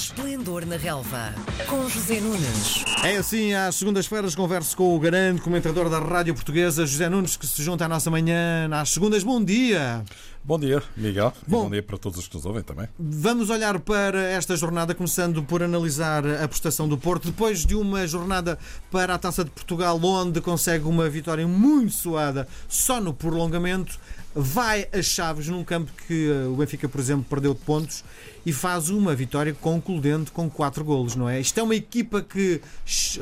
Esplendor na Relva, com José Nunes. É assim, às segundas-feiras converso com o grande comentador da Rádio Portuguesa, José Nunes, que se junta à nossa manhã às segundas. Bom dia! Bom dia, Miguel. Bom. Bom, dia para todos os que nos ouvem também. Vamos olhar para esta jornada, começando por analisar a prestação do Porto, depois de uma jornada para a Taça de Portugal, onde consegue uma vitória muito suada só no prolongamento. Vai a Chaves num campo que eh, o Benfica, por exemplo, perdeu de pontos e faz uma vitória concludente com quatro golos, não é? Isto é uma equipa que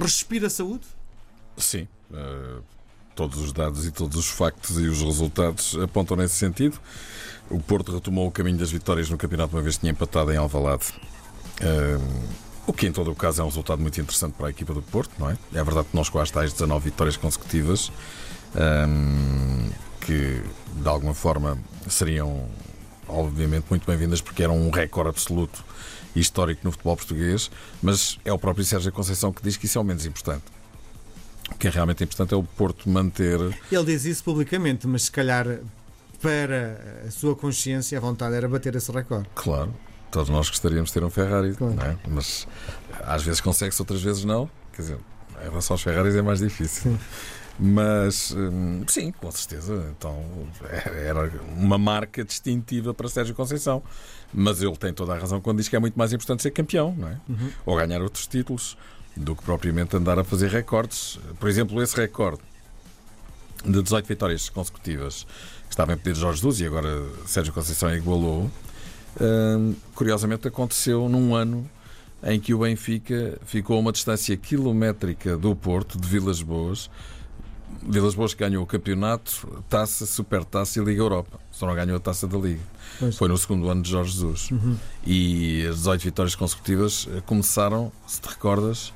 respira saúde? Sim, eh, todos os dados e todos os factos e os resultados apontam nesse sentido. O Porto retomou o caminho das vitórias no campeonato, uma vez que tinha empatado em Alvalade. Eh, o que, em todo o caso, é um resultado muito interessante para a equipa do Porto, não é? É verdade que nós, com as tais 19 vitórias consecutivas, ehm, que de alguma forma seriam, obviamente, muito bem-vindas, porque eram um recorde absoluto e histórico no futebol português, mas é o próprio Sérgio Conceição que diz que isso é o menos importante. O que é realmente importante é o Porto manter. Ele diz isso publicamente, mas se calhar para a sua consciência a vontade era bater esse recorde. Claro, todos nós gostaríamos de ter um Ferrari, Claro. é? mas às vezes consegue-se, outras vezes não. Quer dizer, em relação aos Ferraris é mais difícil. Sim. Mas hum, sim, com certeza. Então era uma marca distintiva para Sérgio Conceição. Mas ele tem toda a razão quando diz que é muito mais importante ser campeão, não é? Uhum. Ou ganhar outros títulos do que propriamente andar a fazer recordes. Por exemplo, esse recorde de 18 vitórias consecutivas que estava em pedido de Jorge Jesus e agora Sérgio Conceição igualou. hum, curiosamente aconteceu num ano em que o Benfica ficou a uma distância quilométrica do Porto, de Vilas Boas. Vilas Boas ganhou o campeonato, taça, supertaça e Liga Europa. Só não ganhou a taça da Liga. Pois. Foi no segundo ano de Jorge Jesus. Uhum. E as 18 vitórias consecutivas eh, começaram, se te recordas,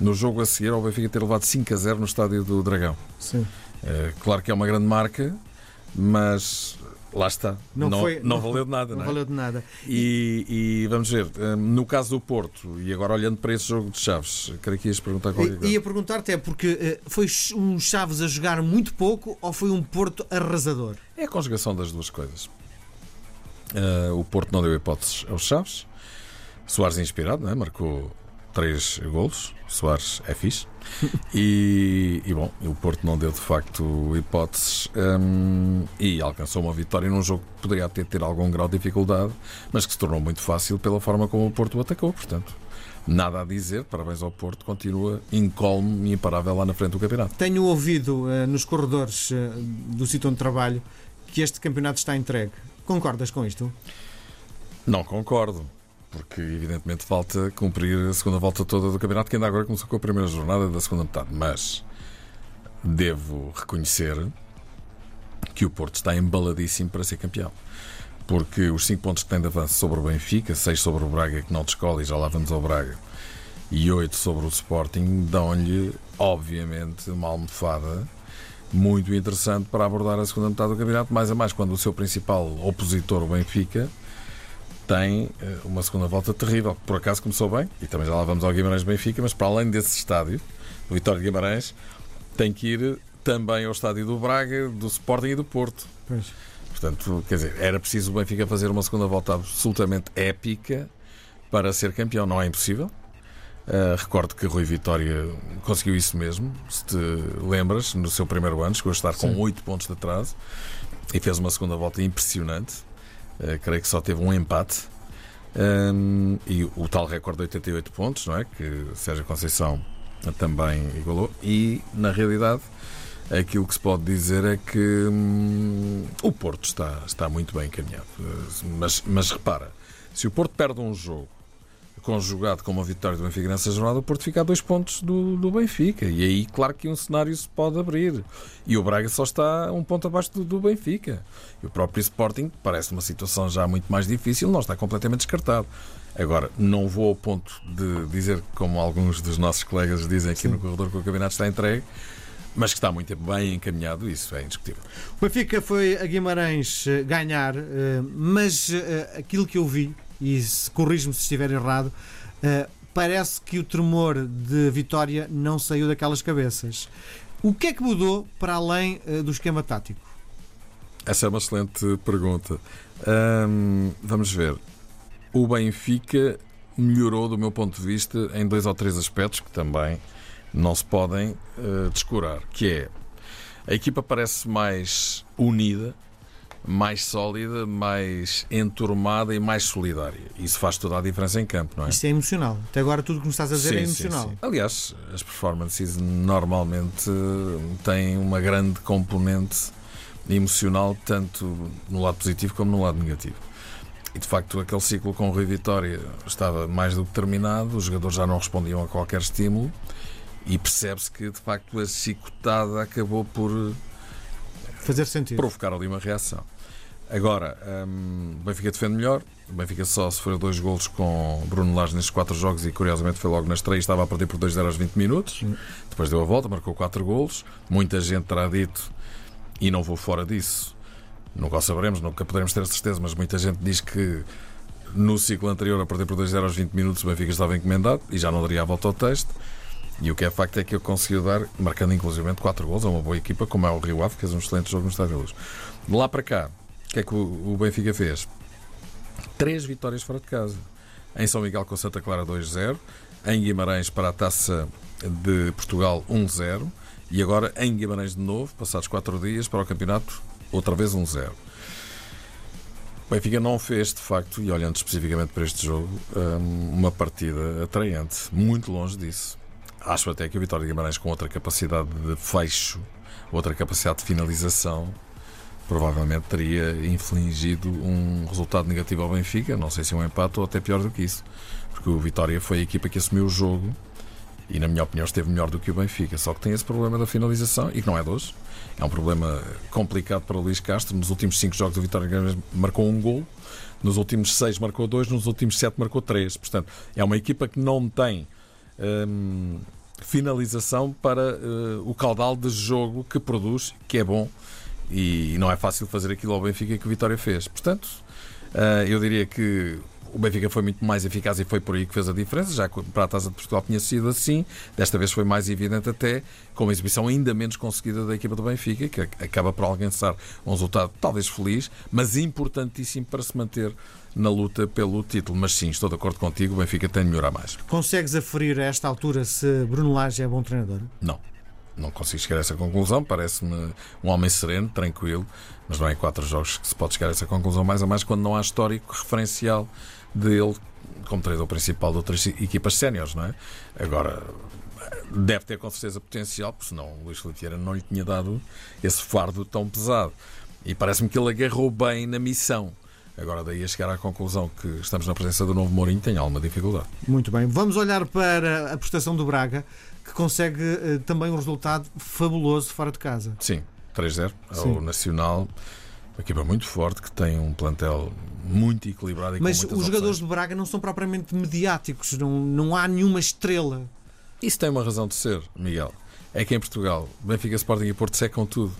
no jogo a seguir ao Benfica ter levado 5 a 0 no estádio do Dragão. Sim. Eh, claro que é uma grande marca, mas lá está. Não Não, foi- não não- valeu de nada, Não não é? valeu de nada. E, e vamos ver, eh, no caso do Porto, e agora olhando para esse jogo de Chaves, creio que ias perguntar qualquer E- coisa. Ia perguntar-te é porque eh, foi um Chaves a jogar muito pouco ou foi um Porto arrasador? É a conjugação das duas coisas. Eh, o Porto não deu hipóteses aos Chaves. Soares inspirado, não é? marcou três golos. Soares é fixe. E, e, bom, o Porto não deu de facto hipóteses hum, e alcançou uma vitória num jogo que poderia até ter algum grau de dificuldade, mas que se tornou muito fácil pela forma como o Porto o atacou. Portanto, nada a dizer. Parabéns ao Porto. Continua incólume e imparável lá na frente do campeonato. Tenho ouvido eh, nos corredores eh, do sítio onde trabalho que este campeonato está entregue. Concordas com isto? Não concordo, porque evidentemente falta cumprir a segunda volta toda do campeonato, que ainda agora começou com a primeira jornada da segunda metade. Mas devo reconhecer que o Porto está embaladíssimo para ser campeão. Porque os 5 pontos que tem de avanço sobre o Benfica, 6 sobre o Braga, que não descola, e já lá vamos ao Braga, e 8 sobre o Sporting, dão-lhe, obviamente, uma almofada muito interessante para abordar a segunda metade do campeonato, mais a mais quando o seu principal opositor, o Benfica, tem eh, uma segunda volta terrível. Por acaso começou bem, e também já lá vamos ao Guimarães Benfica, mas para além desse estádio, do Vitória de Guimarães, tem que ir também ao estádio do Braga, do Sporting e do Porto. Pois. Portanto, quer dizer, era preciso o Benfica fazer uma segunda volta absolutamente épica para ser campeão. Não é impossível. Uh, recordo que Rui Vitória conseguiu isso mesmo, se te lembras, no seu primeiro ano, chegou a estar com Sim. 8 pontos de atraso e fez uma segunda volta impressionante. Uh, creio que só teve um empate. Um, e o tal recorde de 88 pontos, não é? Que Sérgio Conceição também igualou. E, na realidade, aquilo que se pode dizer é que hum, o Porto está, está muito bem encaminhado. Uh, Mas, mas repara, se o Porto perde um jogo conjugado com uma vitória do Benfica nessa jornada, o Porto fica a dois pontos do, do Benfica. E aí, claro que um cenário se pode abrir. E o Braga só está um ponto abaixo do, do Benfica. E o próprio Sporting parece uma situação já muito mais difícil, não está completamente descartado. Agora, não vou ao ponto de dizer, como alguns dos nossos colegas dizem aqui Sim. no corredor, que o campeonato está entregue, mas que está muito bem encaminhado, isso é indiscutível. O Benfica foi a Guimarães eh, ganhar, eh, mas eh, aquilo que eu vi, e corrijo-me se estiver errado, eh, parece que o tremor de vitória não saiu daquelas cabeças. O que é que mudou para além eh, do esquema tático? Essa é uma excelente pergunta. Vamos ver. O Benfica melhorou, do meu ponto de vista, em dois ou três aspectos que também não se podem uh, descurar, que é a equipa parece mais unida, mais sólida, mais enturmada e mais solidária. Isso faz toda a diferença em campo, não é? Isto é emocional. Até agora tudo o que me estás a dizer sim, é emocional. Sim, sim. Aliás, as performances normalmente têm uma grande componente emocional, tanto no lado positivo como no lado negativo. E de facto, aquele ciclo com o Rui Vitória estava mais do que terminado, os jogadores já não respondiam a qualquer estímulo e percebe-se que de facto a chicotada acabou por fazer sentido. provocar ali uma reação. Agora, um, o Benfica defende melhor. O Benfica só sofreu dois golos com Bruno Lage nestes quatro jogos e curiosamente foi logo nas três. Estava a perder por 2-0 aos 20 minutos. Depois deu a volta, marcou quatro golos. Muita gente terá dito, e não vou fora disso, nunca o saberemos, nunca poderemos ter a certeza, mas muita gente diz que no ciclo anterior, a perder por 2-0 aos 20 minutos, o Benfica estava encomendado e já não daria a volta ao texto. E o que é facto é que eu consegui dar, marcando inclusivamente 4 gols a uma boa equipa, como é o Rio Ave, que fez um excelente jogo no Estádio da Luz. De lá para cá, que é que o Benfica fez? Três vitórias fora de casa. Em São Miguel com Santa Clara 2-0, em Guimarães para a Taça de Portugal 1-0 e agora em Guimarães de novo, passados 4 dias, para o campeonato outra vez 1-0. O Benfica não fez, de facto, e olhando especificamente para este jogo, hum, uma partida atraente. Muito longe disso. Acho até que a Vitória de Guimarães, com outra capacidade de fecho, outra capacidade de finalização, provavelmente teria infligido um resultado negativo ao Benfica. Não sei se um empate ou até pior do que isso. Porque o Vitória foi a equipa que assumiu o jogo e, na minha opinião, esteve melhor do que o Benfica. Só que tem esse problema da finalização e que não é de hoje. É um problema complicado para Luís Castro. Nos últimos cinco jogos, o Vitória marcou um gol. Nos últimos seis marcou dois, nos últimos sete marcou três. Portanto, é uma equipa que não tem hum, finalização para uh, o caudal de jogo que produz, que é bom, e não é fácil fazer aquilo ao Benfica que o Vitória fez. Portanto, uh, eu diria que o Benfica foi muito mais eficaz e foi por aí que fez a diferença, já que para a Taça de Portugal tinha sido assim. Desta vez foi mais evidente até, com uma exibição ainda menos conseguida da equipa do Benfica, que acaba por alcançar um resultado talvez feliz, mas importantíssimo para se manter na luta pelo título. Mas sim, estou de acordo contigo, o Benfica tem de melhorar mais. Consegues aferir a esta altura se Bruno Lage é bom treinador? Não. Não consigo chegar a essa conclusão. Parece-me um homem sereno, tranquilo, mas não é em quatro jogos que se pode chegar a essa conclusão, mais a mais quando não há histórico referencial dele como treinador principal de outras equipas séniores, não é? Agora, deve ter com certeza potencial, porque senão o Luís Filipe não lhe tinha dado esse fardo tão pesado. E parece-me que ele agarrou bem na missão. Agora, daí a chegar à conclusão que estamos na presença do novo Mourinho, tem alguma dificuldade. Muito bem. Vamos olhar para a prestação do Braga, que consegue uh, também um resultado fabuloso fora de casa. Sim, 3-0 ao Nacional. Uma equipa muito forte que tem um plantel muito equilibrado e Mas os jogadores opções. do Braga não são propriamente mediáticos, não, não há nenhuma estrela. Isso tem uma razão de ser, Miguel. É que em Portugal, Benfica, Sporting e Porto secam tudo.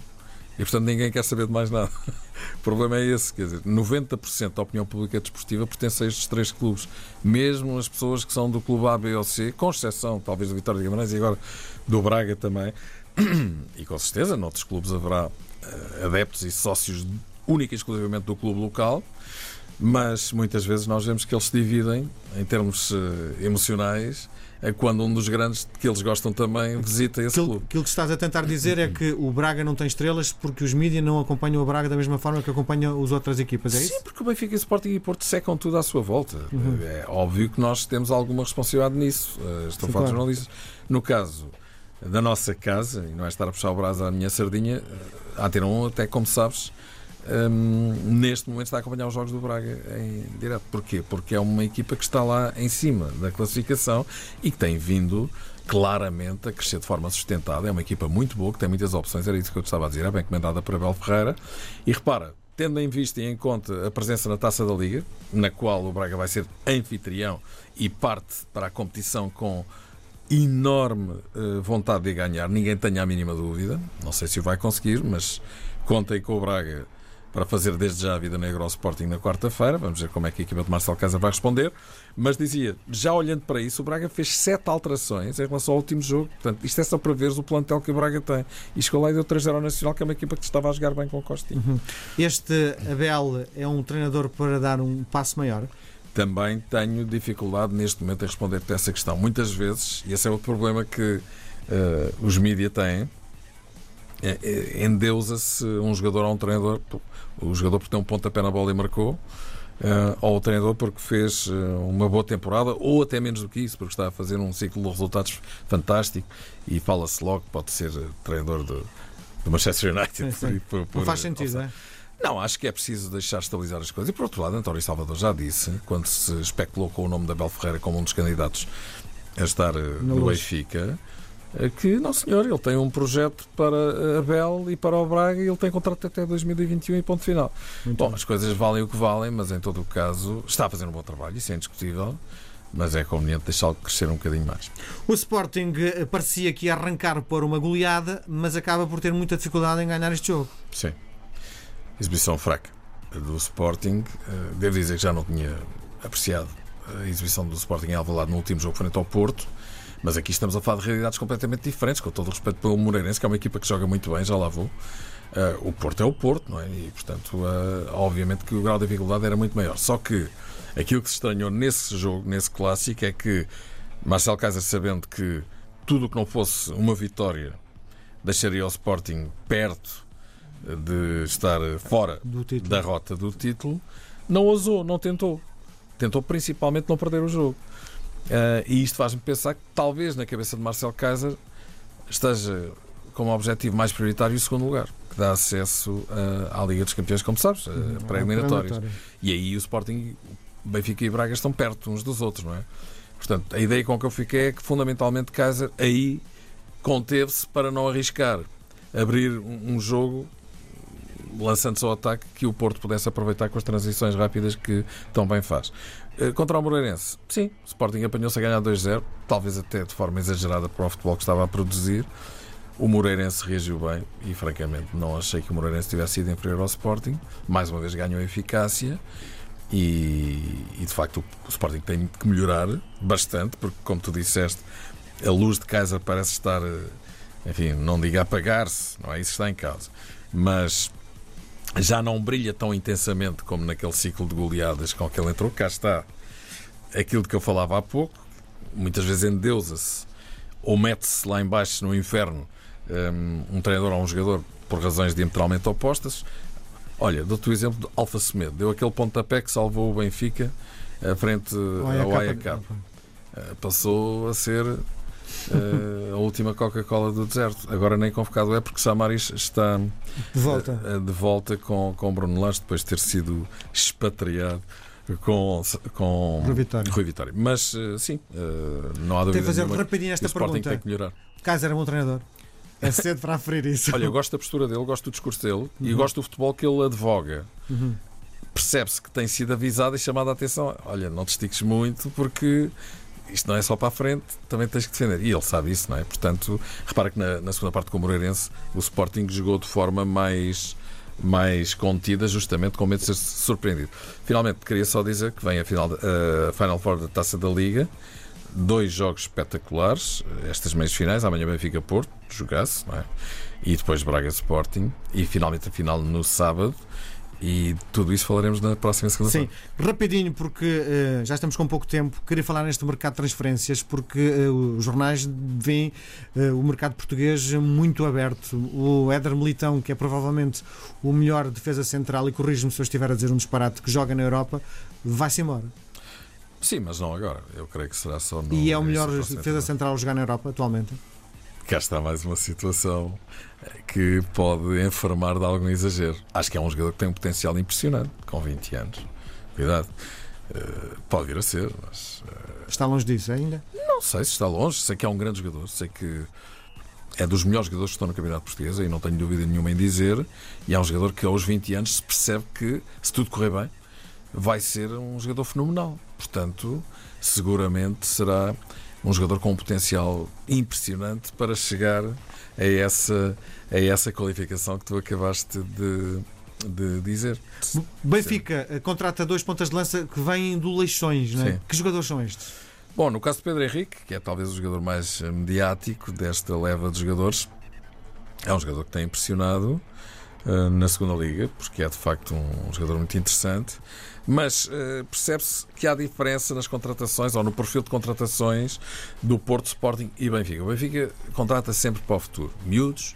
E portanto ninguém quer saber de mais nada. O problema é esse, quer dizer, 90% da opinião pública desportiva pertence a estes três clubes. Mesmo as pessoas que são do clube A, B ou C, com exceção talvez do Vitória de Guimarães e agora do Braga também. E com certeza, noutros clubes haverá uh, adeptos e sócios única e exclusivamente do clube local, mas muitas vezes nós vemos que eles se dividem em termos uh, emocionais é quando um dos grandes que eles gostam também visita esse aquilo, clube. Aquilo que estás a tentar dizer é que o Braga não tem estrelas porque os mídias não acompanham o Braga da mesma forma que acompanham as outras equipas, é isso? Sim, porque o Benfica, Sporting e Porto secam tudo à sua volta. Uhum. É óbvio que nós temos alguma responsabilidade nisso. Uh, estou a falar de jornalistas. No caso da nossa casa, e não é estar a puxar o braço à minha sardinha, a Antena 1, até como sabes, um, neste momento está a acompanhar os jogos do Braga em direto. Porquê? Porque é uma equipa que está lá em cima da classificação e que tem vindo claramente a crescer de forma sustentada. É uma equipa muito boa, que tem muitas opções, era isso que eu estava a dizer, é bem comandada por Abel Ferreira. E repara, tendo em vista e em conta a presença na Taça da Liga, na qual o Braga vai ser anfitrião e parte para a competição com enorme uh, vontade de ganhar, ninguém tenha a mínima dúvida. Não sei se o vai conseguir, mas contem com o Braga para fazer desde já a vida negra ao Sporting na quarta-feira. Vamos ver como é que a equipa de Marcelo Casa vai responder. Mas dizia, já olhando para isso, o Braga fez sete alterações em relação ao último jogo. Portanto, isto é só para veres o plantel que o Braga tem. E chegou lá e deu 3-0 ao Nacional, que é uma equipa que estava a jogar bem com o Costinho. Uhum. Este Abel é um treinador para dar um passo maior? também tenho dificuldade neste momento em responder-te essa questão. Muitas vezes, e esse é o problema que uh, os mídias têm, endeusa-se um jogador a um treinador. O jogador porque tem um pontapé na bola e marcou. Uh, ou o treinador porque fez uh, uma boa temporada, ou até menos do que isso, porque está a fazer um ciclo de resultados fantástico e fala-se logo que pode ser treinador do, do Manchester United. Sim, sim. Por, por, Não faz sentido, é? Não, acho que é preciso deixar estabilizar as coisas. E por outro lado, António Salvador já disse, quando se especulou com o nome da Abel Ferreira como um dos candidatos a estar uh, no Benfica, que, não senhor, ele tem um projeto para a Bel e para o Braga e ele tem contrato até 2021 e ponto final. Muito bom, bem. as coisas valem o que valem, mas em todo o caso está a fazer um bom trabalho, isso é indiscutível. Mas é conveniente deixá-lo crescer um bocadinho mais. O Sporting eh, parecia que ia arrancar por uma goleada, mas acaba por ter muita dificuldade em ganhar este jogo. Sim. Exibição fraca do Sporting. Eh, devo dizer que já não tinha apreciado a exibição do Sporting em Alvalade no último jogo frente ao Porto. Mas aqui estamos a falar de realidades completamente diferentes, com todo o respeito pelo Moreirense, que é uma equipa que joga muito bem, já lá vou. Uh, o Porto é o Porto, não é? E, portanto, uh, obviamente que o grau de dificuldade era muito maior. Só que aquilo que se estranhou nesse jogo, nesse clássico, é que Marcelo Kaiser, sabendo que tudo o que não fosse uma vitória deixaria o Sporting perto de estar fora da rota do título, não ousou, não tentou. Tentou principalmente não perder o jogo. Uh, e isto faz-me pensar que talvez na cabeça de Marcel Kaiser esteja como objetivo mais prioritário o segundo lugar, que dá acesso uh, à Liga dos Campeões, como sabes, uh, pré-eliminatórios. E aí o Sporting, Benfica e Braga estão perto uns dos outros, não é? Portanto, a ideia com que eu fiquei é que fundamentalmente Kaiser aí conteve-se para não arriscar abrir um, um jogo lançando-se ao ataque que o Porto pudesse aproveitar com as transições rápidas que tão bem faz. Eh, contra o Moreirense, sim, o Sporting apanhou-se a ganhar 2-0, talvez até de forma exagerada para o futebol que estava a produzir. O Moreirense reagiu bem e, francamente, não achei que o Moreirense tivesse sido inferior ao Sporting. Mais uma vez ganhou eficácia e, e de facto, o, Sporting tem que melhorar bastante, porque, como tu disseste, a luz de Kaiser parece estar, eh, enfim, não diga apagar-se, não é isso que está em causa. Mas já não brilha tão intensamente como naquele ciclo de goleadas com que ele entrou. Cá está aquilo de que eu falava há pouco, muitas vezes endeusa-se ou mete-se lá embaixo no inferno um, um, treinador ou um jogador por razões diametralmente opostas. Olha, dou-te o exemplo de Alfa Semedo. Deu aquele pontapé que salvou o Benfica à frente ao AEK. Passou a ser uh, a última Coca-Cola do deserto. Agora nem convocado é porque Samaris está de volta, uh, de volta com, com Bruno Lage depois de ter sido expatriado com, com Rui Vitória. Rui Vitória. Mas uh, sim, não há dúvida. Tem que fazer rapidinho esta pergunta. Tem que melhorar. Kaiser é um bom treinador. É cedo para aferir isso. Olha, eu gosto da postura dele, gosto do discurso dele uhum. e gosto do futebol que ele advoga. Uhum. Percebe-se que tem sido avisado e chamado a atenção. Olha, não te estiques muito porque isto não é só para a frente, também tens que defender. E ele sabe isso, não é? Portanto, repara que na, na segunda parte com o Moreirense, o Sporting jogou de forma mais mais contida, justamente com medo de ser surpreendido. Finalmente, queria só dizer que vem a final, a Final Four da Taça da Liga, dois jogos espetaculares, estas meias finais, amanhã Benfica Porto, jogasse, não é? E depois Braga Sporting, e finalmente a final no sábado. E tudo isso falaremos na próxima segunda-feira. Sim, rapidinho, porque uh, já estamos com pouco tempo. Queria falar neste mercado de transferências, porque uh, os jornais veem uh, o mercado português muito aberto. O Éder Militão, que é provavelmente o melhor defesa central, e corrijo-me se eu estiver a dizer um disparate, que joga na Europa, vai-se embora. Sim, mas não agora. Eu creio que será só no. E é o melhor defesa central a jogar na Europa atualmente? Cá está mais uma situação que pode enfermar de algum exagero. Acho que é um jogador que tem um potencial impressionante, com 20 anos. Cuidado. Uh, pode vir a ser, mas. Uh, está longe disso ainda? Não sei se está longe. Sei que é um grande jogador. Sei que é dos melhores jogadores que estão no Campeonato Português e não tenho dúvida nenhuma em dizer. E é um jogador que aos 20 anos se percebe que, se tudo correr bem, vai ser um jogador fenomenal. Portanto, seguramente será um jogador com um potencial impressionante para chegar a essa, a essa qualificação que tu acabaste de, de dizer. Benfica Sim. contrata dois pontas de lança que vêm do Leixões, não é? Que jogadores são estes? Bom, no caso de Pedro Henrique, que é talvez o jogador mais mediático desta leva de jogadores, é um jogador que tem impressionado. Uh, na segunda liga, porque é de facto um jogador muito interessante. Mas uh, percebe-se que há diferença nas contratações ou no perfil de contratações do Porto Sporting e Benfica. O Benfica contrata sempre para o futuro, miúdos,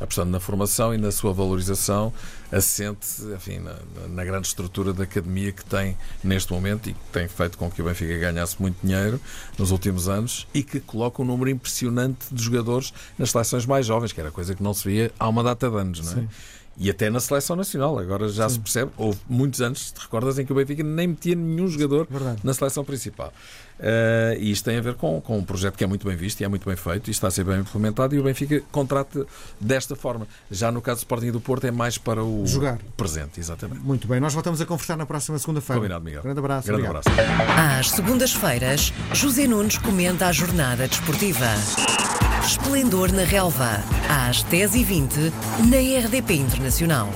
apostando na formação e na sua valorização, assente enfim, na, na, grande estrutura da academia que tem neste momento e que tem feito com que o Benfica ganhasse muito dinheiro nos últimos anos e que coloca um número impressionante de jogadores nas seleções mais jovens, que era coisa que não se via há uma data de anos, não é? Sim. E até na seleção nacional, agora já Sim. se percebe. Houve muitos anos, te recordas, em que o Benfica nem metia nenhum jogador Verdade. na seleção principal. Uh, e isto tem a ver com, com um projeto que é muito bem visto e é muito bem feito e está a ser bem implementado. E o Benfica contrata desta forma. Já no caso do Sporting do Porto, é mais para o Jogar. presente, exatamente. Muito bem, nós voltamos a conversar na próxima segunda-feira. Combinado, Miguel. Grande abraço. Grande abraço. Às segundas-feiras, José Nunes comenta a jornada desportiva. Esplendor na Relva, às 10h20, na RDP Internacional.